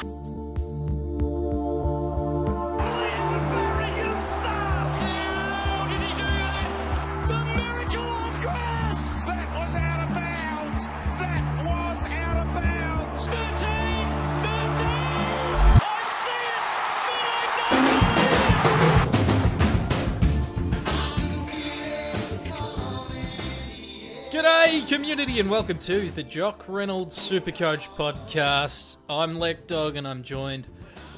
That community, and welcome to the Jock Reynolds Supercoach podcast. I'm Lek Dog, and I'm joined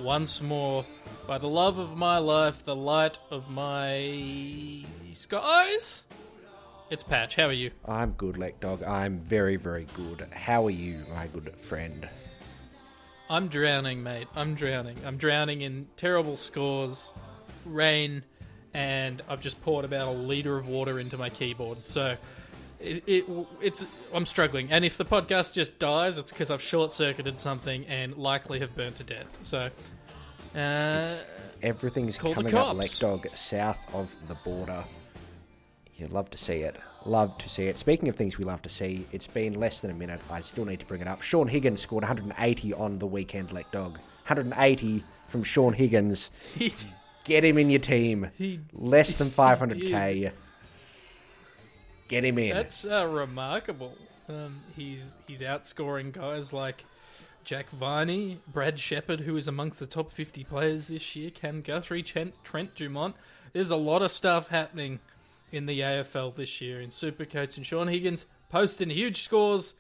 once more by the love of my life, the light of my skies. It's Patch. How are you? I'm good, Lek Dog. I'm very, very good. How are you, my good friend? I'm drowning, mate. I'm drowning. I'm drowning in terrible scores, rain, and I've just poured about a liter of water into my keyboard. So it, it it's I'm struggling. And if the podcast just dies, it's because I've short circuited something and likely have burnt to death. So. Uh, Everything's coming up. Lek Dog, south of the border. You love to see it. Love to see it. Speaking of things we love to see, it's been less than a minute. I still need to bring it up. Sean Higgins scored 180 on the weekend, Lek Dog. 180 from Sean Higgins. Get him in your team. Less than 500k. Get him in. that's uh, remarkable. Um, he's he's outscoring guys like Jack Viney, Brad Sheppard, who is amongst the top 50 players this year, Cam Guthrie, Trent, Trent Dumont. There's a lot of stuff happening in the AFL this year in Supercoach, and Sean Higgins posting huge scores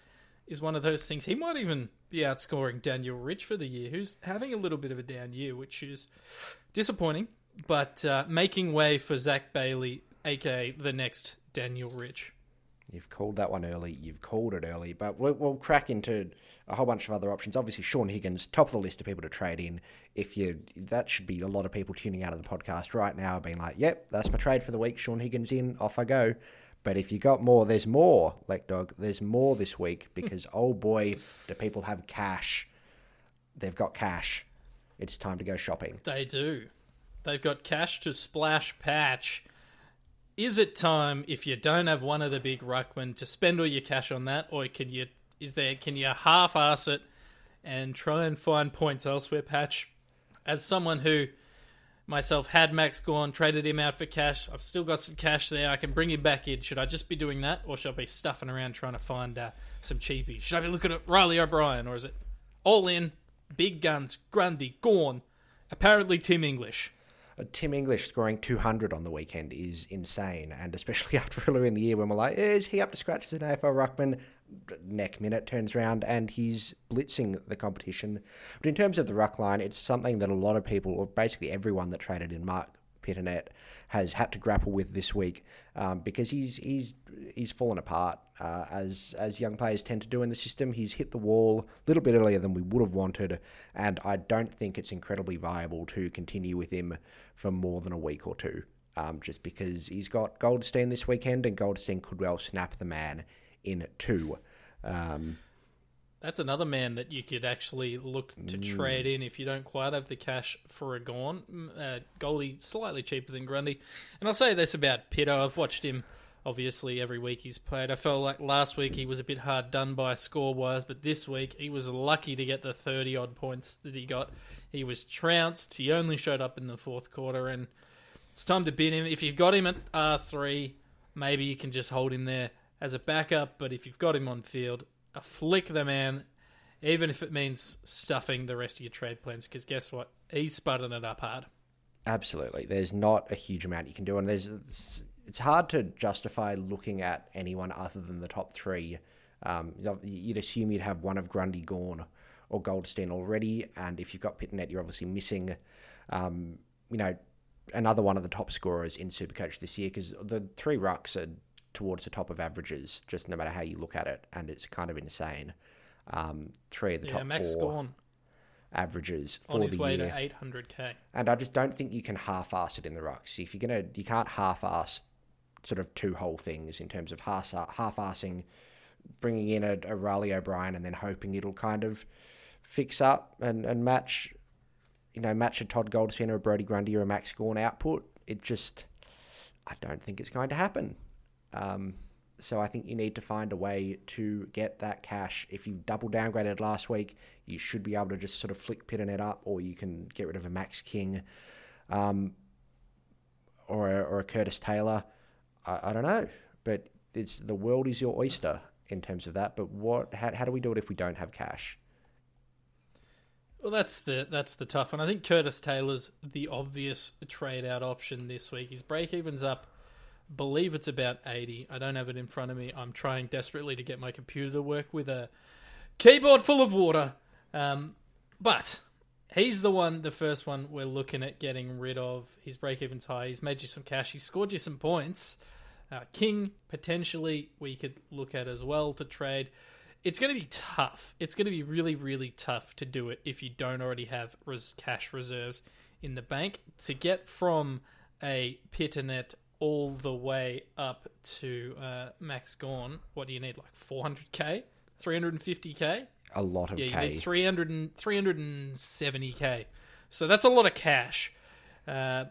is one of those things. He might even be outscoring Daniel Rich for the year, who's having a little bit of a down year, which is disappointing, but uh, making way for Zac Bailey, aka the next Daniel Rich. You've called that one early. You've called it early, but we'll, we'll crack into a whole bunch of other options. Obviously, Sean Higgins, top of the list of people to trade in. If you, that should be a lot of people tuning out of the podcast right now, being like, "Yep, that's my trade for the week." Sean Higgins in, off I go. But if you got more, there's more, Lek Dog. There's more this week because oh boy, do people have cash? They've got cash. It's time to go shopping. They do. They've got cash to splash patch. Is it time if you don't have one of the big ruckmen to spend all your cash on that, or can you? Is there? Can you half-ass it and try and find points elsewhere? Patch, as someone who myself had Max gone, traded him out for cash. I've still got some cash there. I can bring him back in. Should I just be doing that, or should I be stuffing around trying to find uh, some cheapies? Should I be looking at Riley O'Brien, or is it all in, big guns, Grundy, Gawn, apparently Tim English? Uh, Tim English scoring 200 on the weekend is insane, and especially after earlier in the year when we're like, "Eh, is he up to scratch as an AFL ruckman? Neck minute turns around and he's blitzing the competition. But in terms of the ruck line, it's something that a lot of people, or basically everyone that traded in Mark Pittonet, has had to grapple with this week um, because he's he's he's fallen apart uh, as as young players tend to do in the system. He's hit the wall a little bit earlier than we would have wanted, and I don't think it's incredibly viable to continue with him for more than a week or two. Um, just because he's got Goldstein this weekend, and Goldstein could well snap the man in two. Um, That's another man that you could actually look to trade in if you don't quite have the cash for a Gawn. Mm, Uh, Goldie slightly cheaper than Grundy. And I'll say this about Pitto. I've watched him obviously every week he's played. I felt like last week he was a bit hard done by score wise, but this week he was lucky to get the 30 odd points that he got. He was trounced. He only showed up in the fourth quarter, and it's time to bin him. If you've got him at R3, maybe you can just hold him there as a backup, but if you've got him on field, flick the man, even if it means stuffing the rest of your trade plans, because guess what? He's spudding it up hard. Absolutely. There's not a huge amount you can do, and there's it's, hard to justify looking at anyone other than the top three. Um, you'd assume you'd have one of Grundy, Gawn, or Goldstein already, and if you've got Pittonet, you're obviously missing, um, you know, another one of the top scorers in Supercoach this year because the three rucks are towards the top of averages, just no matter how you look at it, and it's kind of insane. Um, three of the Yeah, top Max four averages for on his the way year. to 800k. And I just don't think you can half-ass it in the rucks. If you're gonna, you can't half-ass sort of two whole things in terms of half- half-assing, bringing in a, a Riley O'Brien and then hoping it'll kind of fix up and, and match, you know, match a Todd Goldstein or a Brody Grundy or a Max Gawn output. It just, I don't think it's going to happen. Um, So I think you need to find a way to get that cash. If you double downgraded last week, you should be able to just sort of flick Pittonet up, or you can get rid of a Max King, um, or a, or a Curtis Taylor. I, I don't know, but it's the world is your oyster in terms of that. But what? How, how do we do it if we don't have cash? Well, that's the that's the tough one. I think Curtis Taylor's the obvious trade out option this week. His break even's up. Believe it's about eighty. I don't have it in front of me. I'm trying desperately to get my computer to work with a keyboard full of water. Um, but he's the one, the first one we're looking at getting rid of. His break even's high. He's made you some cash. He's scored you some points. Uh, King potentially we could look at as well to trade it's going to be tough. It's going to be really, really tough to do it if you don't already have res- cash reserves in the bank. To get from a Pittonet all the way up to uh, Max Gawn, what do you need? Like 400k? 350k? A lot of Yeah, K. you need 300 and, 370k. So that's a lot of cash. Uh,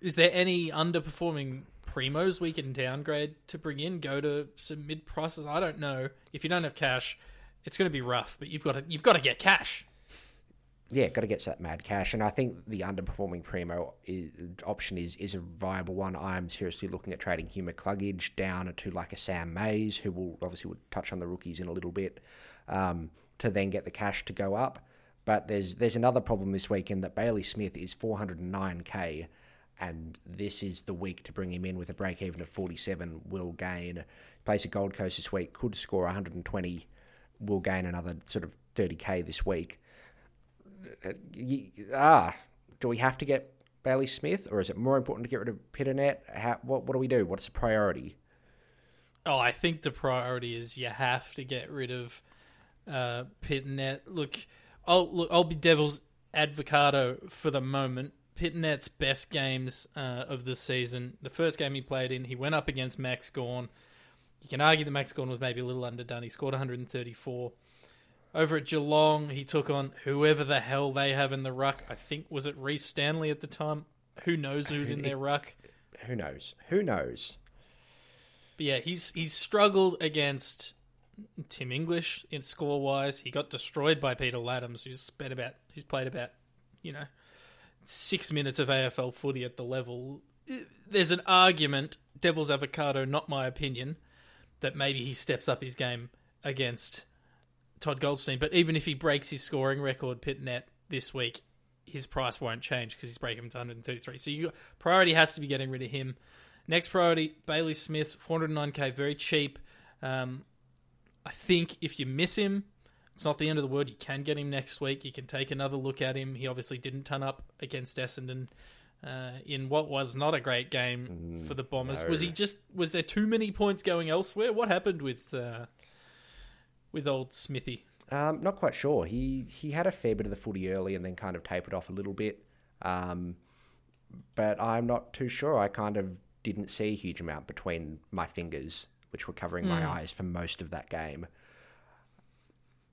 is there any underperforming primos we can downgrade to bring in? Go to some mid prices? I don't know. If you don't have cash, it's going to be rough. But you've got to you've got to get cash. yeah, got to get that mad cash, and I think the underperforming primo is, option is is a viable one. I'm seriously looking at trading Hugh McCluggage down to like a Sam Mayes, who will obviously would touch on the rookies in a little bit, um, to then get the cash to go up. But there's there's another problem this weekend that Bailey Smith is 409k, and this is the week to bring him in with a break even of 47. Will gain plays at Gold Coast this week, could score 120, will gain another sort of 30k this week ah, do we have to get Bailey Smith, or is it more important to get rid of Pittonet? How, what what do we do? What's the priority? Oh, I think the priority is you have to get rid of uh, Pitnet. Look, I'll look. I'll be devil's advocado for the moment. Pitnet's best games uh, of the season. The first game he played in, he went up against Max Gawn. You can argue that Max Gawn was maybe a little underdone. He scored 134. Over at Geelong, he took on whoever the hell they have in the ruck. I think was it Rhys Stanley at the time. Who knows who's in their ruck? Who knows? Who knows? But yeah, he's he's struggled against Tim English in score wise. He got destroyed by Peter Ladhams, who's spent about who's played about you know six minutes of AFL footy at the level. There's an argument, Devil's Avocado, not my opinion, that maybe he steps up his game against Todd Goldstein. But even if he breaks his scoring record, Pitnet this week, his price won't change because he's breaking to 133. So you priority has to be getting rid of him. Next priority, Bailey Smith, 409k, very cheap. Um, I think if you miss him, it's not the end of the world. You can get him next week. You can take another look at him. He obviously didn't turn up against Essendon uh, in what was not a great game for the Bombers. no. Was he just? Was there too many points going elsewhere? What happened with uh, with old Smithy? Um, not quite sure. He he had a fair bit of the footy early and then kind of tapered off a little bit. Um, but I'm not too sure. I kind of didn't see a huge amount between my fingers, which were covering my eyes for most of that game.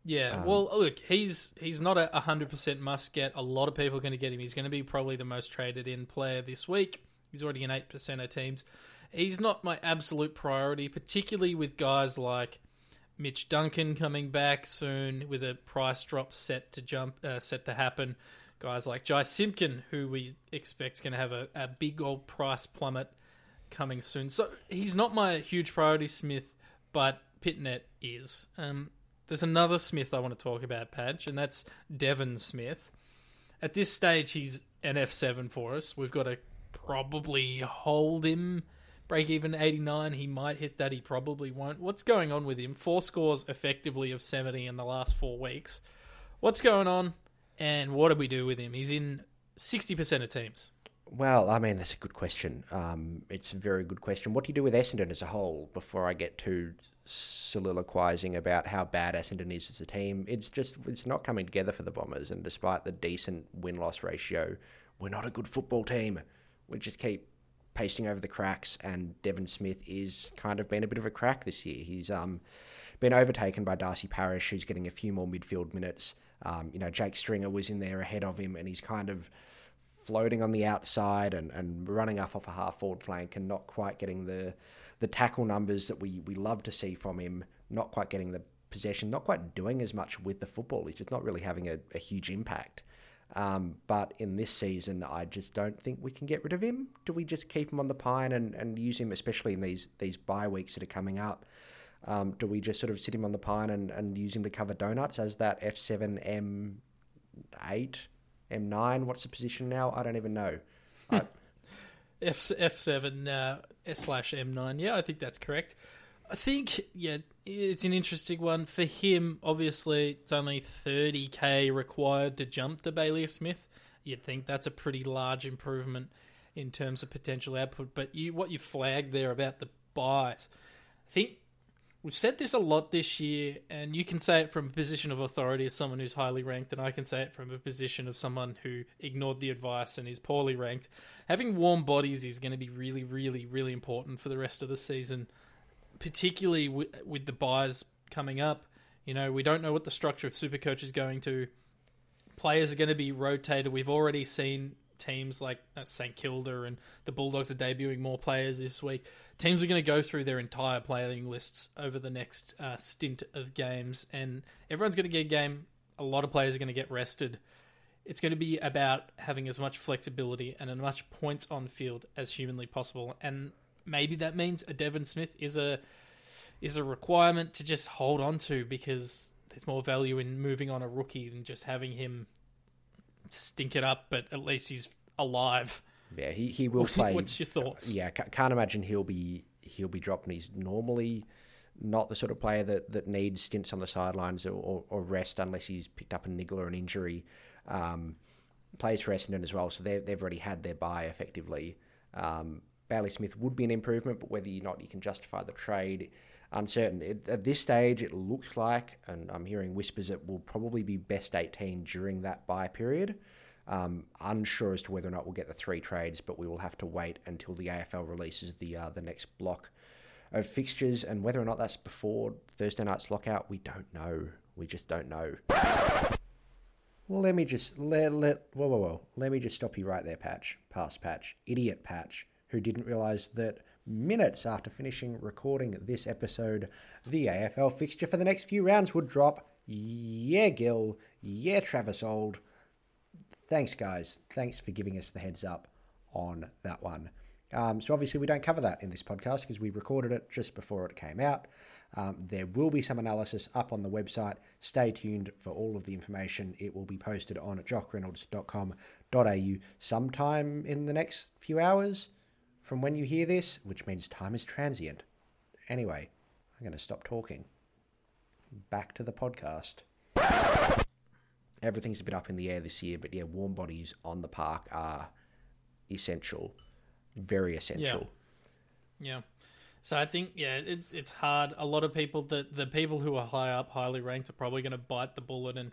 Yeah, well, look, he's he's not a hundred percent must get. A lot of people are going to get him. He's going to be probably the most traded in player this week. He's already in eight percent of teams. He's not my absolute priority, particularly with guys like Mitch Duncan coming back soon with a price drop set to jump uh, set to happen. Guys like Jy Simpkin, who we expect is going to have a, a big old price plummet coming soon. So he's not my huge priority, Smith, but Pitnet is. Um, there's another Smith I want to talk about, Patch, and that's Devon Smith. At this stage, he's an F7 for us. We've got to probably hold him. Break even 89. He might hit that. He probably won't. What's going on with him? Four scores effectively of 70 in the last four weeks. What's going on? And what do we do with him? He's in 60% of teams. Well, I mean, that's a good question. Um, it's a very good question. What do you do with Essendon as a whole before I get too soliloquizing about how bad Essendon is as a team? It's just, it's not coming together for the Bombers. And despite the decent win loss ratio, we're not a good football team. We just keep pasting over the cracks. And Devon Smith is kind of been a bit of a crack this year. He's um, been overtaken by Darcy Parish, who's getting a few more midfield minutes. Um, you know, Jake Stringer was in there ahead of him, and he's kind of floating on the outside and, and running up off a half forward flank and not quite getting the the tackle numbers that we, we love to see from him, not quite getting the possession, not quite doing as much with the football. He's just not really having a, a huge impact. Um, but in this season, I just don't think we can get rid of him. Do we just keep him on the pine and, and use him, especially in these these bye weeks that are coming up? Um, do we just sort of sit him on the pine and, and use him to cover donuts as that F7 M8, M9? What's the position now? I don't even know. I, F F seven uh, slash M nine. Yeah, I think that's correct. I think yeah, it's an interesting one for him. Obviously, it's only thirty k required to jump to Bailey Smith. You'd think that's a pretty large improvement in terms of potential output. But you, what you flagged there about the buys, I think we've said this a lot this year, and you can say it from a position of authority as someone who's highly ranked, and I can say it from a position of someone who ignored the advice and is poorly ranked. Having warm bodies is going to be really, really, really important for the rest of the season, particularly with, with the buys coming up. You know, we don't know what the structure of Supercoach is going to. Players are going to be rotated. We've already seen teams like uh, St Kilda and the Bulldogs are debuting more players this week. Teams are going to go through their entire playing lists over the next uh, stint of games, and everyone's going to get a game. A lot of players are going to get rested. It's going to be about having as much flexibility and as much points on field as humanly possible, and maybe that means a Devon Smith is a is a requirement to just hold on to because there's more value in moving on a rookie than just having him stink it up, but at least he's alive. Yeah, he, he will What's, play. what's your thoughts? yeah, can't imagine he'll be he'll be dropping. He's normally not the sort of player that, that needs stints on the sidelines or, or, or rest unless he's picked up a niggle or an injury. Um, plays for Essendon as well, so they've, they've already had their buy effectively. Um, Bailey Smith would be an improvement, but whether or not you can justify the trade, uncertain. It, at this stage, it looks like, and I'm hearing whispers, it will probably be best 18 during that buy period. Um, unsure as to whether or not we'll get the three trades, but we will have to wait until the AFL releases the uh, the next block of fixtures, and whether or not that's before Thursday night's lockout, we don't know. We just don't know. Let me just let let whoa whoa whoa. Let me just stop you right there, Patch. Past Patch, idiot Patch, who didn't realise that minutes after finishing recording this episode, the AFL fixture for the next few rounds would drop. Yeah, Gil. Yeah, Travis Auld. Thanks, guys. Thanks for giving us the heads up on that one. Um, so obviously we don't cover that in this podcast because we recorded it just before it came out. Um, there will be some analysis up on the website. Stay tuned for all of the information. It will be posted on jockreynolds.com.au sometime in the next few hours from when you hear this, which means time is transient. Anyway, I'm going to stop talking. Back to the podcast. Everything's a bit up in the air this year, but yeah, warm bodies on the park are essential, very essential. Yeah. yeah. So I think yeah, it's it's hard. A lot of people the the people who are high up, highly ranked, are probably going to bite the bullet and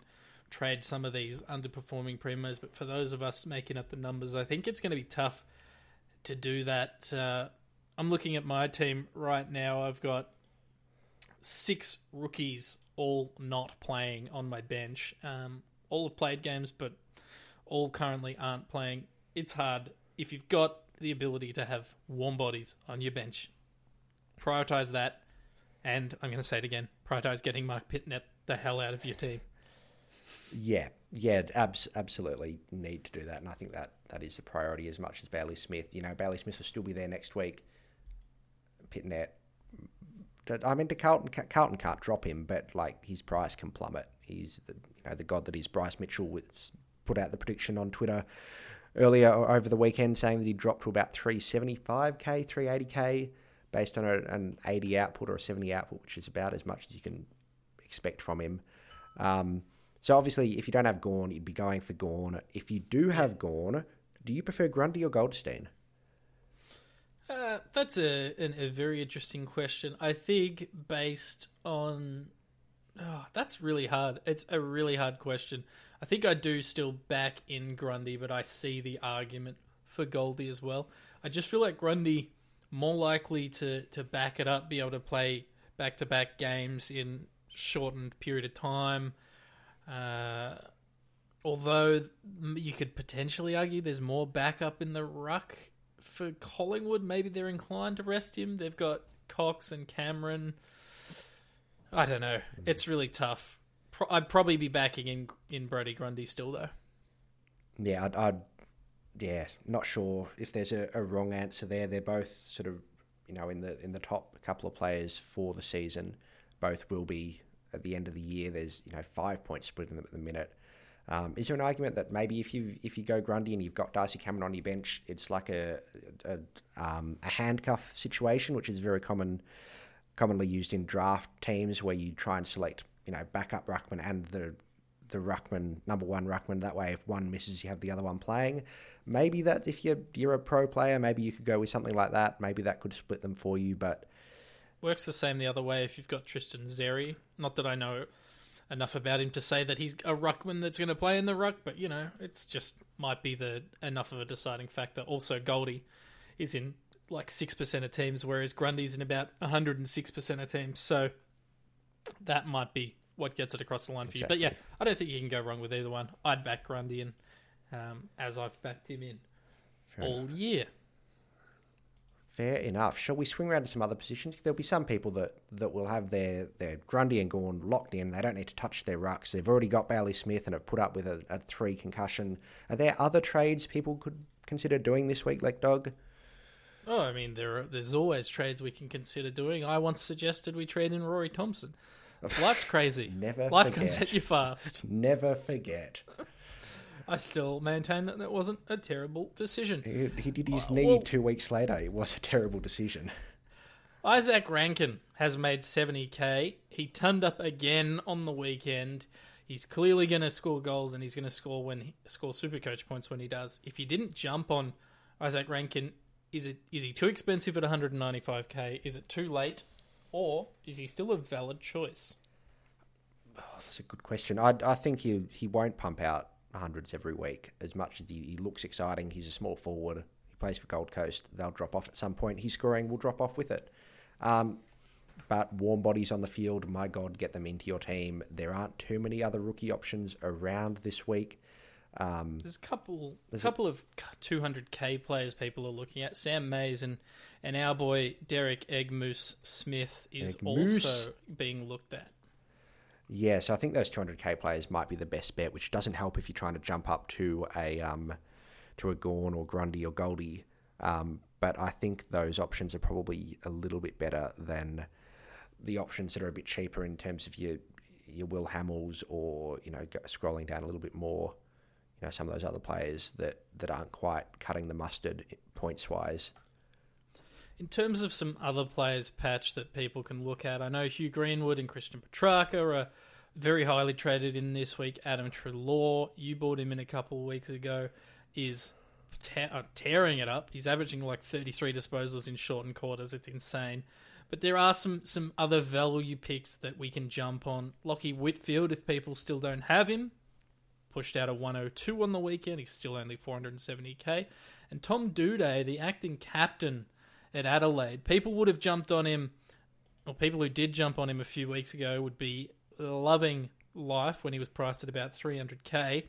trade some of these underperforming primos. But for those of us making up the numbers, I think it's going to be tough to do that. Uh, I'm looking at my team right now. I've got six rookies, all not playing on my bench. Um, all have played games, but all currently aren't playing. It's hard if you've got the ability to have warm bodies on your bench. Prioritize that, and I'm going to say it again: prioritize getting Mark Pitnet the hell out of your team. Yeah, yeah, abs- absolutely need to do that, and I think that that is the priority as much as Bailey Smith. You know, Bailey Smith will still be there next week. Pitnet, I mean, to Carlton, Carlton can't drop him, but like his price can plummet. He's the you know the god that is. Bryce Mitchell was put out the prediction on Twitter earlier over the weekend saying that he dropped to about 375k, 380k, based on a, an 80 output or a 70 output, which is about as much as you can expect from him. Um, so obviously, if you don't have Gawn, you'd be going for Gawn. If you do have Gawn, do you prefer Grundy or Goldstein? Uh, that's a an, a very interesting question. I think based on oh, that's really hard. It's a really hard question. I think I do still back in Grundy, but I see the argument for Goldie as well. I just feel like Grundy more likely to to back it up, be able to play back to back games in shortened period of time. Uh, although you could potentially argue there's more backup in the ruck for Collingwood. Maybe they're inclined to rest him. They've got Cox and Cameron. I don't know. Hmm. It's really tough. Pro- I'd probably be backing in in Brody Grundy still though. Yeah, I'd, I'd yeah, not sure if there's a, a wrong answer there. They're both sort of, you know, in the in the top couple of players for the season. Both will be at the end of the year. There's you know five points split in them at the minute. Um, is there an argument that maybe if you if you go Grundy and you've got Darcy Cameron on your bench, it's like a a, um, a handcuff situation, which is very common, commonly used in draft teams where you try and select you know backup ruckman and the the ruckman number one ruckman. That way, if one misses, you have the other one playing. Maybe that if you're you're a pro player, maybe you could go with something like that. Maybe that could split them for you, but. Works the same the other way if you've got Tristan Xerri. Not that I know enough about him to say that he's a ruckman that's going to play in the ruck, but you know, it's just might be the enough of a deciding factor. Also, Goldie is in like six percent of teams, whereas Grundy's in about hundred and six percent of teams. So that might be what gets it across the line for you. But yeah, I don't think you can go wrong with either one. I'd back Grundy, and um, as I've backed him in Fair all year. Fair enough. Shall we swing around to some other positions? There'll be some people that, that will have their, their Grundy and Gawn locked in. They don't need to touch their rucks. They've already got Bailey Smith and have put up with a, a three concussion. Are there other trades people could consider doing this week, Lek Dog? Oh, I mean, there are, there's always trades we can consider doing. I once suggested we trade in Rory Thompson. Life's crazy. Never Life forget. comes at you fast. Never forget. I still maintain that that wasn't a terrible decision. He, he did his Uh, knee well- two weeks later. It was a terrible decision. Izak Rankine has made 70k. He turned up again on the weekend. He's clearly going to score goals and he's going to score when he, score super coach points when he does. If you didn't jump on Izak Rankine, is it is he too expensive at 195k? Is it too late, or is he still a valid choice? Oh, that's a good question. I, I think he he won't pump out hundreds every week as much as he, he looks exciting. He's a small forward. He plays for Gold Coast. They'll drop off at some point. His scoring will drop off with it. Um, but warm bodies on the field, my God, get them into your team. There aren't too many other rookie options around this week. Um, There's a couple, couple of 200k players people are looking at. Sam Mayes and and our boy Derek Eggmolesse Smith is Eggmolesse. also being looked at. Yeah, so I think those 200k players might be the best bet, which doesn't help if you're trying to jump up to a um, to a Gawn or Grundy or Goldie. Um, but I think those options are probably a little bit better than the options that are a bit cheaper in terms of your your Will Hamill or you know scrolling down a little bit more. You know some of those other players that that aren't quite cutting the mustard points wise. In terms of some other players, patch that people can look at, I know Hugh Greenwood and Christian Petracca are very highly traded in this week. Adam Treloar, you bought him in a couple of weeks ago, is te- uh, tearing it up. He's averaging like 33 disposals in shortened quarters. It's insane. But there are some, some other value picks that we can jump on. Lachie Whitfield, if people still don't have him, pushed out a 102 on the weekend. He's still only 470k. And Tom Doedee, the acting captain at Adelaide, people would have jumped on him, or people who did jump on him a few weeks ago would be loving life when he was priced at about 300k.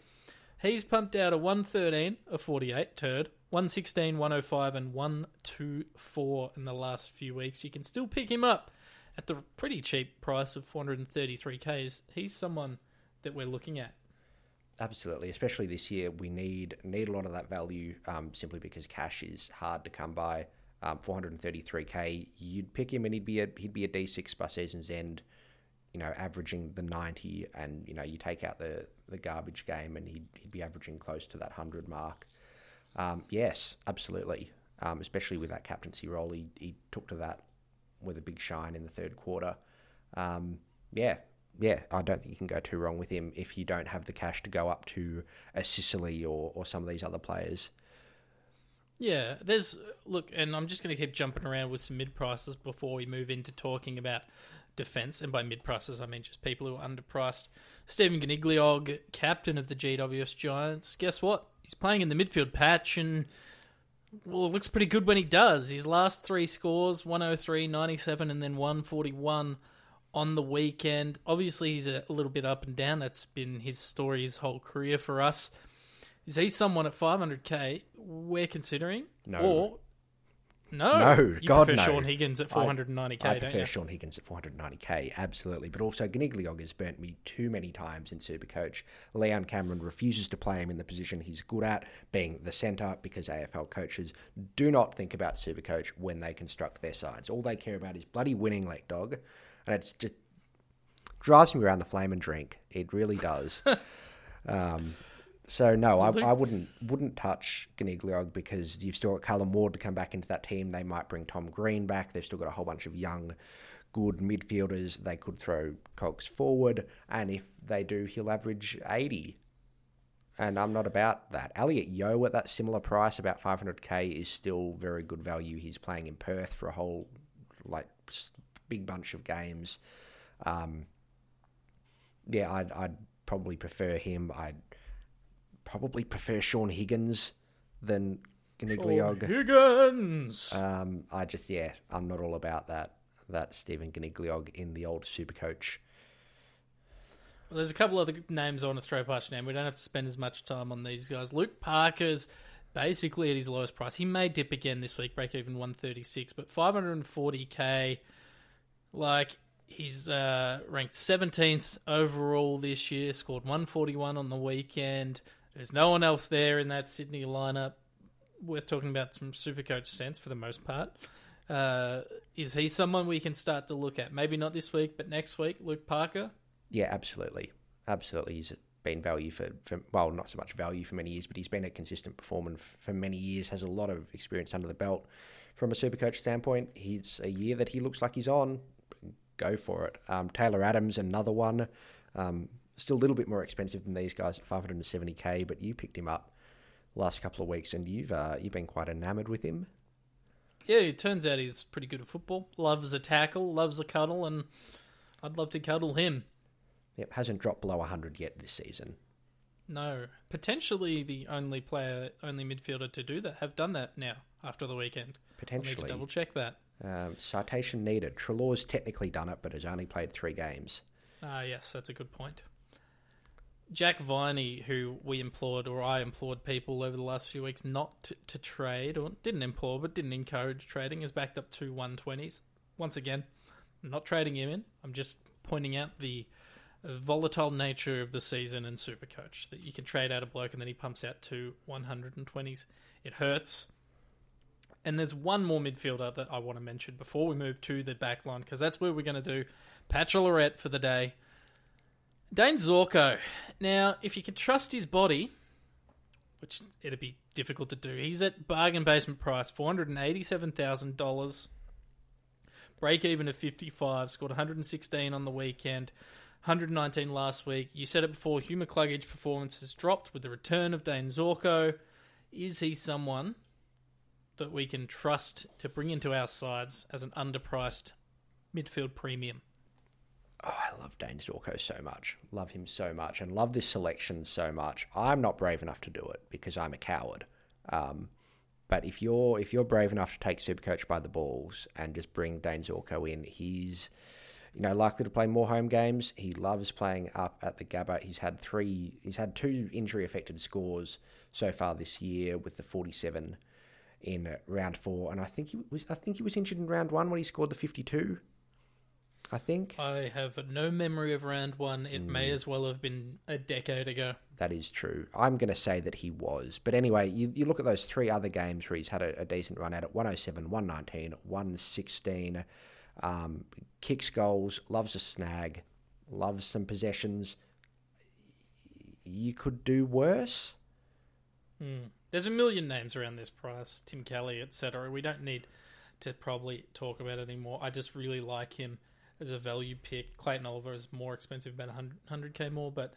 He's pumped out a 113, a 48 turd, 116, 105, and 124 in the last few weeks. You can still pick him up at the pretty cheap price of 433k. He's someone that we're looking at. Absolutely, especially this year, we need need a lot of that value um, simply because cash is hard to come by. Um, 433k, you'd pick him and he'd be a he'd be a D6 by season's end. You know, averaging the 90, and you know you take out the the garbage game, and he'd he'd be averaging close to that hundred mark. Um, yes, absolutely. Um, especially with that captaincy role, he he took to that with a big shine in the third quarter. Um, yeah, yeah, I don't think you can go too wrong with him if you don't have the cash to go up to a Sicily or, or some of these other players. Yeah, there's look, and I'm just going to keep jumping around with some mid prices before we move into talking about defense. And by mid prices, I mean just people who are underpriced. Stephen Coniglio, captain of the GWS Giants. Guess what? He's playing in the midfield patch, and well, it looks pretty good when he does. His last three scores 103, 97, and then 141 on the weekend. Obviously, he's a little bit up and down. That's been his story his whole career for us. Is he someone at 500k we're considering? No. Or No, No, you God, prefer no. Sean Higgins at 490k, I don't prefer? Sean Higgins at 490k, absolutely. But also, Coniglio has burnt me too many times in Supercoach. Leon Cameron refuses to play him in the position he's good at, being the centre, because AFL coaches do not think about Supercoach when they construct their sides. All they care about is bloody winning, Lek Dog. And it's just drives me around the flame and drink. It really does. um, so no, I, I wouldn't wouldn't touch Coniglio because you've still got Callum Ward to come back into that team. They might bring Tom Green back. They've still got a whole bunch of young, good midfielders. They could throw Cox forward, and if they do, he'll average eighty. And I'm not about that. Elliot Yeo at that similar price, about 500k, is still very good value. He's playing in Perth for a whole like big bunch of games. Um, yeah, I'd, I'd probably prefer him. I'd probably prefer Sean Higgins than Coniglio. Higgins. Um, I just yeah, I'm not all about that. That Stephen Coniglio in the old Supercoach. Well, there's a couple other names I want to throw past your name. We don't have to spend as much time on these guys. Luke Parker's basically at his lowest price. He may dip again this week, break even 136, but 540k. Like he's uh, ranked 17th overall this year. Scored 141 on the weekend. There's no one else there in that Sydney lineup worth talking about some Supercoach sense for the most part. Uh, is he someone we can start to look at? Maybe not this week, but next week. Luke Parker. Yeah, absolutely, absolutely. He's been value for, for well, not so much value for many years, but he's been a consistent performer for many years. Has a lot of experience under the belt. From a Supercoach standpoint, he's a year that he looks like he's on. Go for it. Um, Taylor Adams, another one. Um, still a little bit more expensive than these guys at 570k, but you picked him up last couple of weeks, and you've uh, you've been quite enamoured with him. Yeah, it turns out he's pretty good at football. Loves a tackle, loves a cuddle, and I'd love to cuddle him. Yep, hasn't dropped below 100 yet this season. No, potentially the only player, only midfielder to do that. Have done that now after the weekend. I'll need Potentially. to double check that. Um, citation needed. Treloar's technically done it, but has only played three games. Ah, yes, that's a good point. Jack Viney, who we implored, or I implored people over the last few weeks not to, to trade, or didn't implore, but didn't encourage trading, is backed up to 120s. Once again, I'm not trading him in. I'm just pointing out the volatile nature of the season in Supercoach. That you can trade out a bloke and then he pumps out to 120s. It hurts. And there's one more midfielder that I want to mention before we move to the back line, because that's where we're going to do Patch for the day. Dane Zorko. Now, if you can trust his body, which it'd be difficult to do, he's at bargain basement price, $487,000. Break even of 55, scored 116 on the weekend, 119 last week. You said it before, Humor McCluggage performance has dropped with the return of Dane Zorko. Is he someone that we can trust to bring into our sides as an underpriced midfield premium? Oh, I love Dane Zorko so much. Love him so much, and love this selection so much. I'm not brave enough to do it because I'm a coward. Um, but if you're if you're brave enough to take Supercoach by the balls and just bring Dane Zorko in, he's you know likely to play more home games. He loves playing up at the Gabba. He's had three. He's had two injury affected scores so far this year with the 47 in round four, and I think he was I think he was injured in round one when he scored the 52. I think. I have no memory of round one. It may as well have been a decade ago. That is true. I'm going to say that he was. But anyway, you, you look at those three other games where he's had a, a decent run at it 107, 119, 116. Um, kicks goals, loves a snag, loves some possessions. You could do worse. There's a million names around this price, Tim Kelly, etc. We don't need to probably talk about it anymore. I just really like him as a value pick. Clayton Oliver is more expensive, about 100, k more, but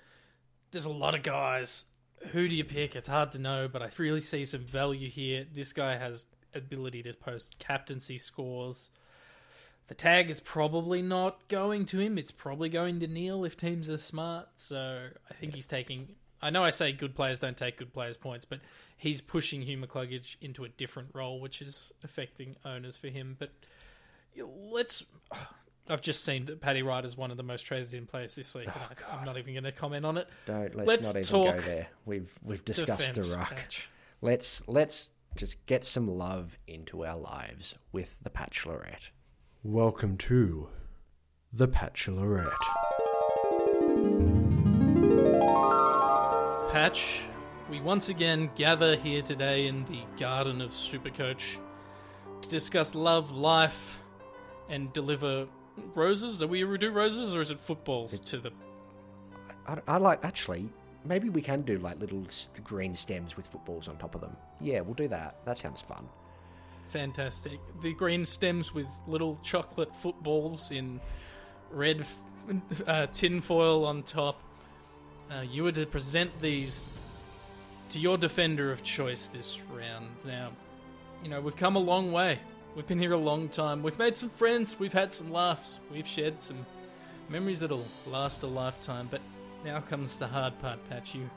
there's a lot of guys. Who do you pick? It's hard to know, but I really see some value here. This guy has ability to post captaincy scores. The tag is probably not going to him. It's probably going to Neale if teams are smart. So I think he's taking. I know I say good players don't take good players' points, but he's pushing Hugh McCluggage into a different role, which is affecting owners for him. But let's. I've just seen that Paddy Ryder is one of the most traded in players this week. and oh, I, I'm not even going to comment on it. Don't let's, Let's not even talk go there. We've we've discussed Defense the ruck. match. Let's let's just get some love into our lives with The Bachelorette. Welcome to The Bachelorette. Patch, we once again gather here today in the garden of Supercoach to discuss love, life, and deliver roses. Are we do roses or is it footballs to the I, I like, actually, maybe we can do like little green stems with footballs on top of them. Yeah, we'll do that. That sounds fun. fantastic? The green stems with little chocolate footballs in red uh, tinfoil on top. Uh, you were to present these to your defender of choice this round. Now, you know, we've come a long way. We've been here a long time. We've made some friends. We've had some laughs. We've shared some memories that'll last a lifetime. But now comes the hard part, Patch. You,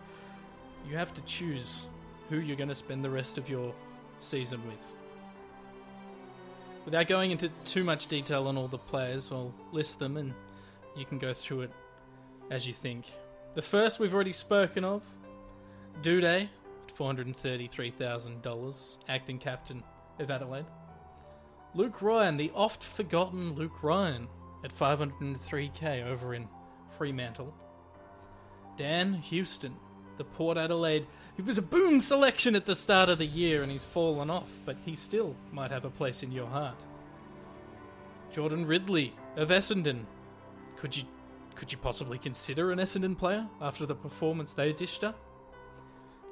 you have to choose who you're going to spend the rest of your season with. Without going into too much detail on all the players, I'll list them and you can go through it as you think. The first we've already spoken of, Doedee, at $433,000, acting captain of Adelaide. Luke Ryan, the oft forgotten Luke Ryan, at 503k over in Fremantle. Dan Houston, the Port Adelaide, he was a boom selection at the start of the year and he's fallen off, but he still might have a place in your heart. Jordan Ridley of Essendon. Could you could you possibly consider an Essendon player after the performance they dished up?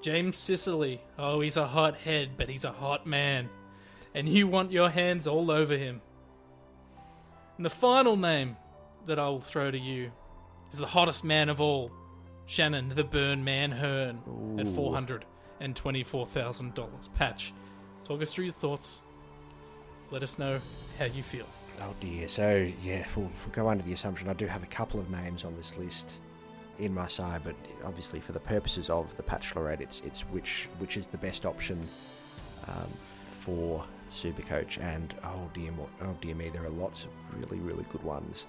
James Sicily. Oh, he's a hot head, but he's a hot man. And you want your hands all over him. And the final name that I will throw to you is the hottest man of all, Shannon the Burn Man Hearn, at $424,000. Patch, talk us through your thoughts. Let us know how you feel. Oh dear. So yeah, we'll, we'll go under the assumption I do have a couple of names on this list in my side, but obviously for the purposes of the Bachelorette, it's it's which which is the best option um, for Supercoach. And oh dear, oh dear me, there are lots of really really good ones.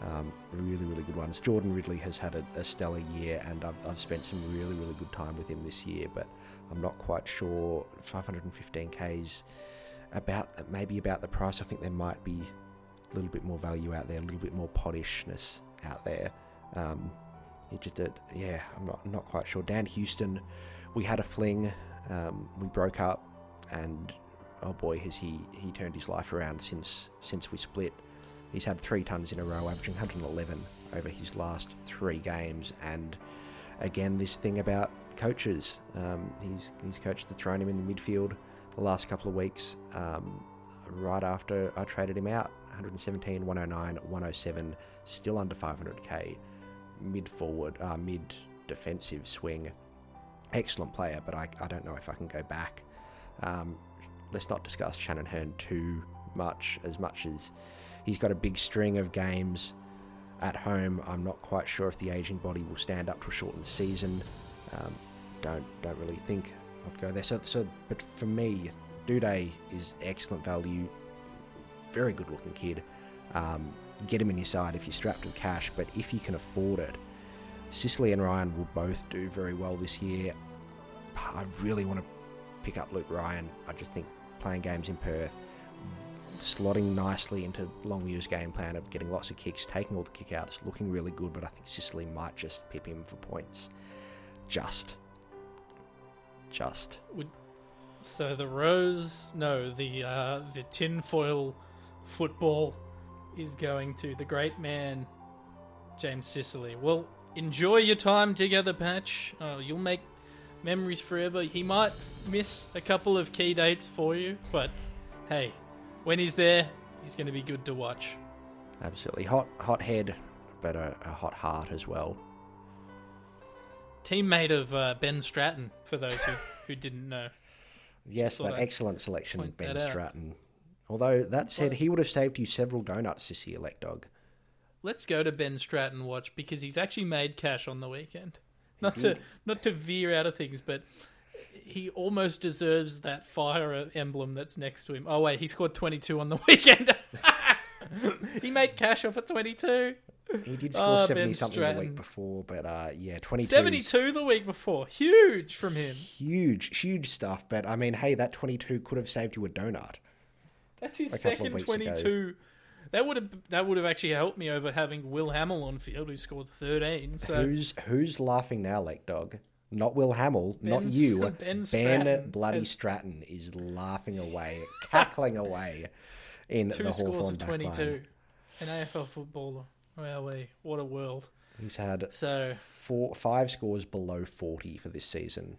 Um, really, really good ones. Jordan Ridley has had a, a stellar year, and I've, I've spent some really, really good time with him this year. But I'm not quite sure 515k's about maybe about the price. I think there might be a little bit more value out there, a little bit more pottishness out there. Um, it just, uh, yeah, I'm not, not quite sure. Dan Houston, we had a fling, um, we broke up, and oh boy, has he he turned his life around since since we split. He's had three tons in a row, averaging 111 over his last three games, and again, this thing about coaches. Um, he's he's coached the thrown him in the midfield the last couple of weeks. Um, right after I traded him out, 117, 109, 107, still under 500k. Mid forward, uh, mid defensive swing. Excellent player, but I, I don't know if I can go back. Um, let's not discuss Shannon Hearn too much, as much as he's got a big string of games at home. I'm not quite sure if the aging body will stand up to a shortened season. Um, don't don't really think I'd go there. So so, but for me, Doedee is excellent value. Very good looking kid. Um, get him in your side if you're strapped with cash, but if you can afford it, Sicily and Ryan will both do very well this year. I really want to pick up Luke Ryan. I just think playing games in Perth, slotting nicely into Longmuir's game plan of getting lots of kicks, taking all the kickouts, looking really good, but I think Sicily might just pip him for points. Just. Just. Would so the rose? No, the uh, the tinfoil football is going to the great man James Sicily. Well, enjoy your time together, Patch. Oh, you'll make memories forever. He might miss a couple of key dates for you, but hey, when he's there, he's going to be good to watch. Absolutely. Hot hot head, but a, a hot heart as well. Teammate of uh, Ben Stratton, for those who, who didn't know. Yes, that excellent selection, Ben out. Stratton. Although that said, he would have saved you several donuts this year, Lek Dog. Let's go to Ben Stratton watch because he's actually made cash on the weekend. Not to not to veer out of things, but he almost deserves that fire emblem that's next to him. Oh wait, he scored twenty two on the weekend. he made cash off at twenty two. He did score Oh, 70 Ben something the week before, but uh, yeah, 22. 's 72 the week before. Huge from him. Huge, huge stuff. But I mean, hey, that 22 could have saved you a donut. That's his second 22. That would have that would have actually helped me over having Will Hamill on field, who scored 13. So Who's who's laughing now, Lek Dog? Not Will Hamill, not you. Ben ben Bloody has- Stratton is laughing away, cackling away in two the scores Hawthorn of 22. line. An AFL footballer. Wow, what a world. He's had So four, five scores below 40 for this season.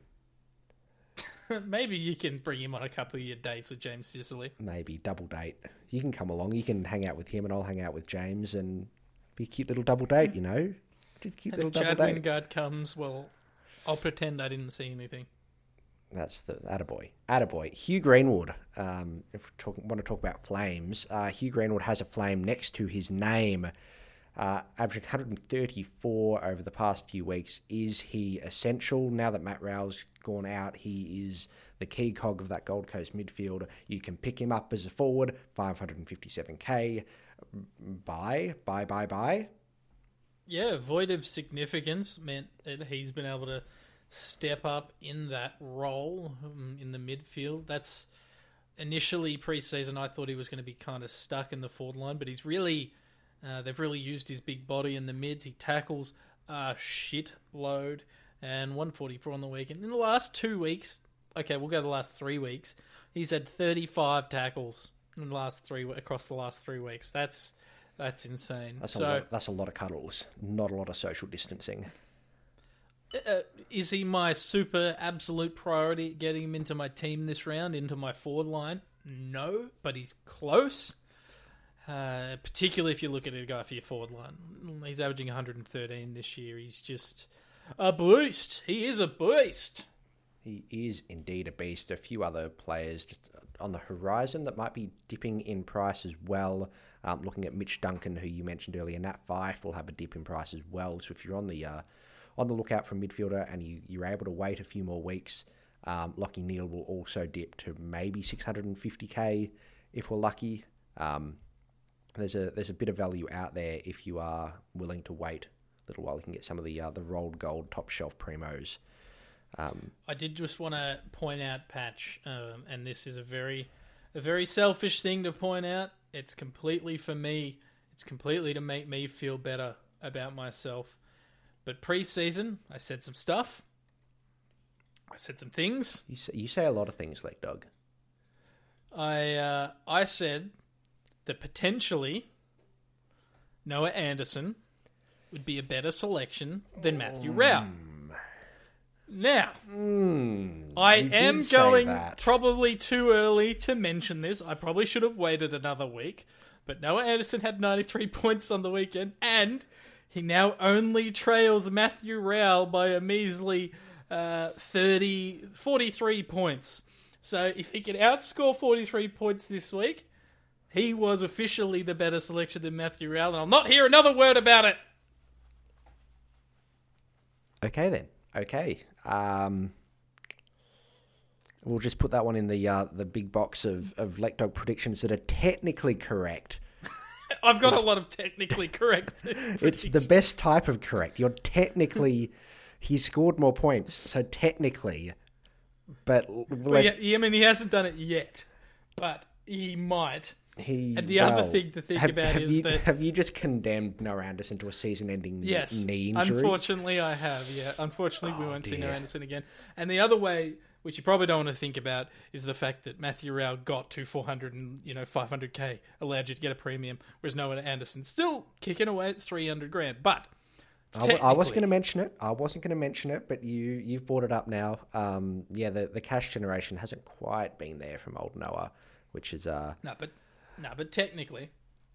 maybe you can bring him on a couple of your dates with James Sicily. Maybe double date. You can come along. You can hang out with him, and I'll hang out with James, and be a cute little double date. You know, just cute And little if double Chad date. Wingard comes, well, I'll pretend I didn't see anything. That's the Attaboy. Attaboy. Hugh Greenwood. Um, if we talk, want to talk about flames, uh, Hugh Greenwood has a flame next to his name, uh, averaging 134 over the past few weeks. Is he essential now that Matt Rowell's gone out? He is the key cog of that Gold Coast midfield. You can pick him up as a forward, 557k. Buy, buy, buy, buy. Yeah, void of significance meant that he's been able to step up in that role um, in the midfield. That's initially preseason. I thought he was going to be kind of stuck in the forward line, but he's really uh, they've really used his big body in the mids. He tackles a shit load and 144 on the weekend. In the last two weeks, okay, we'll go the last three weeks. He's had 35 tackles in the last three across the last three weeks. That's that's insane. That's, so a lot, that's a lot of cuddles, not a lot of social distancing. uh, is he my super absolute priority getting him into my team this round, into my forward line? No, but he's close. Uh, particularly if you look at a guy for your forward line. He's averaging 113 this year. He's just a beast. He is a beast. He is indeed a beast. A few other players just on the horizon that might be dipping in price as well. Um, looking at Mitch Duncan, who you mentioned earlier, Nat Fyfe will have a dip in price as well. So if you're on the uh, on the lookout for a midfielder and you, you're able to wait a few more weeks, um, Lachie Neale will also dip to maybe 650k if we're lucky. Um, there's a there's a bit of value out there if you are willing to wait a little while. You can get some of the uh, the rolled gold top shelf primos. I did just want to point out, Patch, um, and this is a very, a very selfish thing to point out. It's completely for me. It's completely to make me feel better about myself. But pre-season, I said some stuff. I said some things. You say, you say a lot of things, Lek Dog. I uh, I said that potentially Noah Anderson would be a better selection than Matthew Rowell. Now, I Hmm, you am going probably too early to mention this. I probably should have waited another week. But Noah Anderson had 93 points on the weekend, and he now only trails Matthew Rowell by a measly uh, 30, 43 points. So if he can outscore 43 points this week, he was officially the better selection than Matthew Rowell, and I'll not hear another word about it. Okay then. Okay. Um, we'll just put that one in the uh, the big box of of Lek Dog predictions that are technically correct. I've got a lot of technically correct. It's the best type of correct. You're technically he scored more points, so technically, but Well, yeah, I mean, he hasn't done it yet, but he might. He. and the other thing to think have, about have is you, that- have you just condemned Noah Anderson to a season-ending Yes, knee injury? unfortunately, I have. Yeah, unfortunately, we won't see no dear. Anderson again. And the other way, which you probably don't want to think about, is the fact that Matthew Rowell got to 400 and you know 500k, allowed you to get a premium, whereas Noah Anderson still kicking away at 300 grand. But I, w- I wasn't going to mention it. I wasn't going to mention it, but you you've brought it up now. Um, yeah, the the cash generation hasn't quite been there from old Noah, which is uh, no, but no, but technically,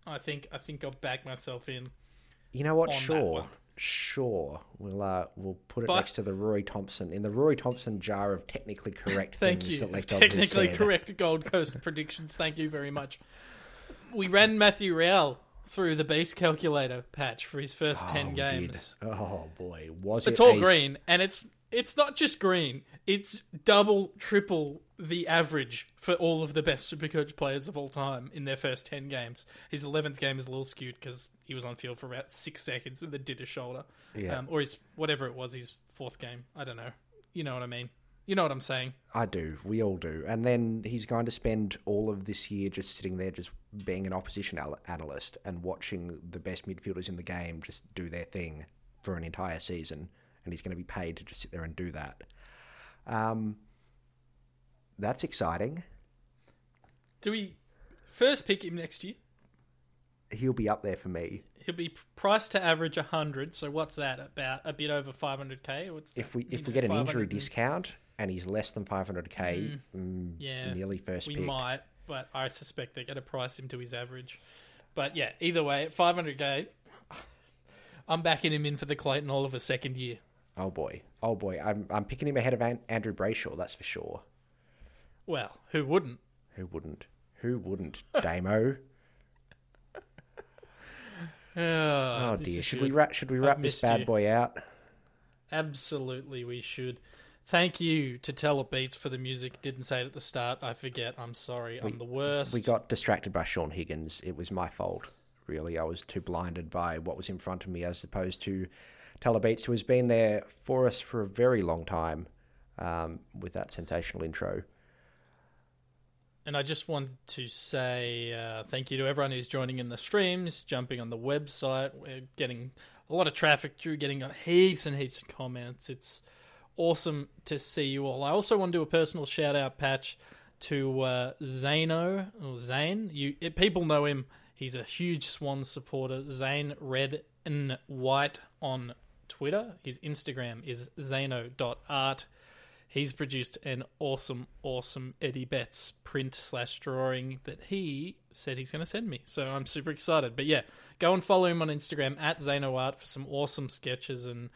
I think I think I'll back myself in. you know what? Sure, sure. We'll uh we'll put it But- next to the Roy Thompson in the Roy Thompson jar of technically correct Thank things you. that Lek Dog has Technically correct Gold Coast predictions. Thank you very much. We ran Matthew Rowell through the base calculator patch for his first Oh, 10 games. did. Oh boy, was It's it all a- green, and it's it's not just green. It's double, triple the average for all of the best Supercoach players of all time in their first 10 games. His 11th game is a little skewed because he was on field for about six seconds and then did a shoulder. Yeah. Um, or his, whatever it was, his fourth game. I don't know. You know what I mean. You know what I'm saying. I do. We all do. And then he's going to spend all of this year just sitting there, just being an opposition al- analyst and watching the best midfielders in the game just do their thing for an entire season. And he's going to be paid to just sit there and do that. Um, that's exciting. Do we first pick him next year? He'll be up there for me. He'll be priced to average 100. So what's that? About a bit over 500k? If we if we get an injury discount and he's less than 500k, mm, yeah, nearly first we pick. might, but I suspect they're going to price him to his average. But yeah, either way, at 500k, I'm backing him in for the Clayton Oliver second year. Oh boy, oh boy, I'm I'm picking him ahead of An- Andrew Brayshaw. That's for sure. Well, who wouldn't? Who wouldn't? Who wouldn't? Damo. Ah, oh, Oh dear. Should good. we wrap? Should we wrap this bad you. boy out? Absolutely, we should. Thank you to Telebeats for the music. Didn't say it at the start. I forget. I'm sorry. I'm the worst. We got distracted by Shaun Higgins. It was my fault. Really, I was too blinded by what was in front of me as opposed to Telebeats, who has been there for us for a very long time um, with that sensational intro. And I just wanted to say uh, thank you to everyone who's joining in the streams, jumping on the website. We're getting a lot of traffic through, getting heaps and heaps of comments. It's awesome to see you all. I also want to do a personal shout out patch to uh, Zano or Zane. You it, people know him. He's a huge Swan supporter. Zane Red and White on Twitter. His Instagram is zano.art. He's produced an awesome, awesome Eddie Betts print slash drawing that he said he's going to send me. So I'm super excited. But yeah, go and follow him on Instagram at ZanoArt for some awesome sketches and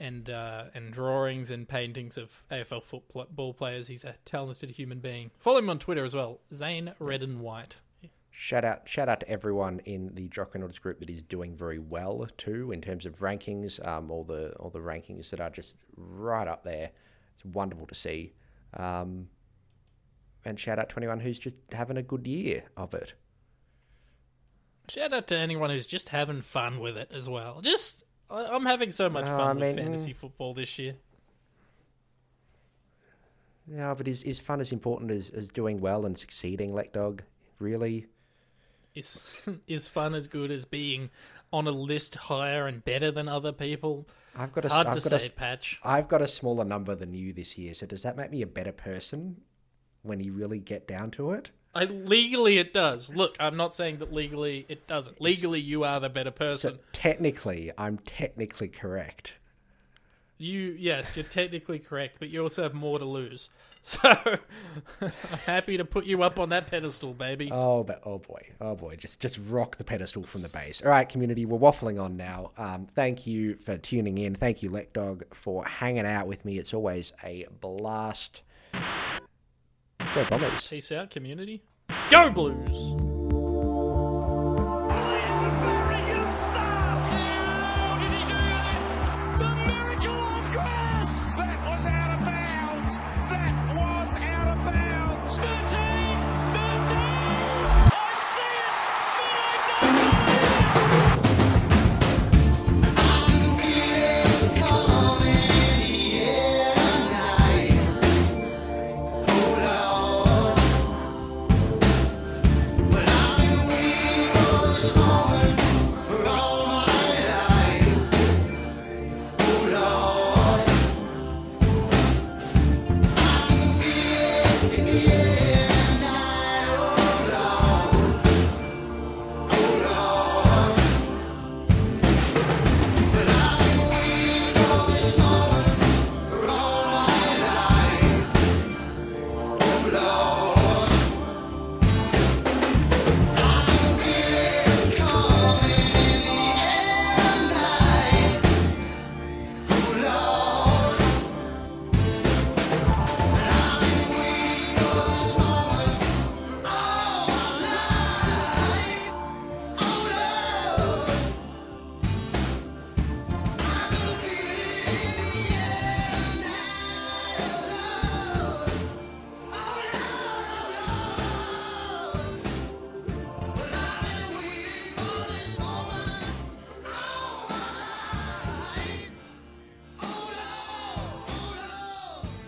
and uh, and drawings and paintings of AFL football players. He's a talented human being. Follow him on Twitter as well, Zane Red and White. Shout out, shout out to everyone in the Jock Reynolds group that is doing very well too in terms of rankings. Um, all the all the rankings that are just right up there. It's wonderful to see. Um, and shout out to anyone who's just having a good year of it. Shout out to anyone who's just having fun with it as well. Just I'm having so much No, fun I with fantasy football this year. Yeah, but is is fun as important as, as doing well and succeeding, Lek Dog? Really? Is is fun as good as being on a list higher and better than other people? I've got a, Hard I've to say, a, Patch. I've got a smaller number than you this year. So does that make me a better person when you really get down to it? I legally it does. Look, I'm not saying that legally it doesn't. Legally, you are the better So person. technically, I'm technically correct. You yes, you're technically correct, but you also have more to lose. So I'm happy to put you up on that pedestal, baby. Oh, but oh boy, oh boy, just just rock the pedestal from the base. All right, community, we're waffling on now. Um, thank you for tuning in. Thank you, Lek Dog, for hanging out with me. It's always a blast. Go Bombers. Peace out, community. Go Blues.